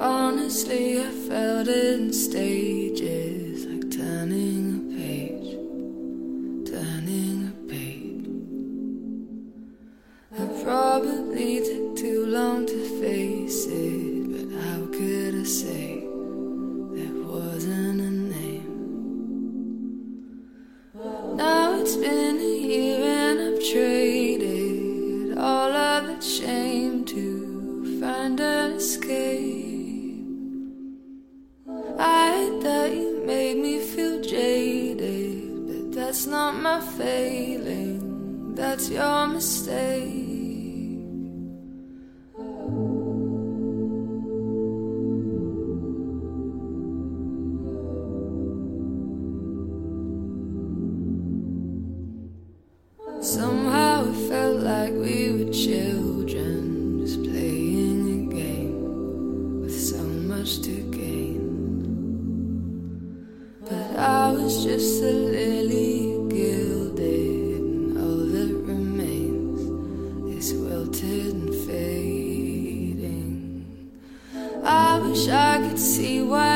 honestly, I felt it in stages, like turning a page, turning a page. I probably took too long to face it, but how could I say there wasn't a name? Now it's been a year and I've traded all of that shame to find an escape. That's not my failing, that's your mistake. Somehow it felt like we were children, just playing a game with so much to gain. But I was just a lily melted and fading. I wish I could see why.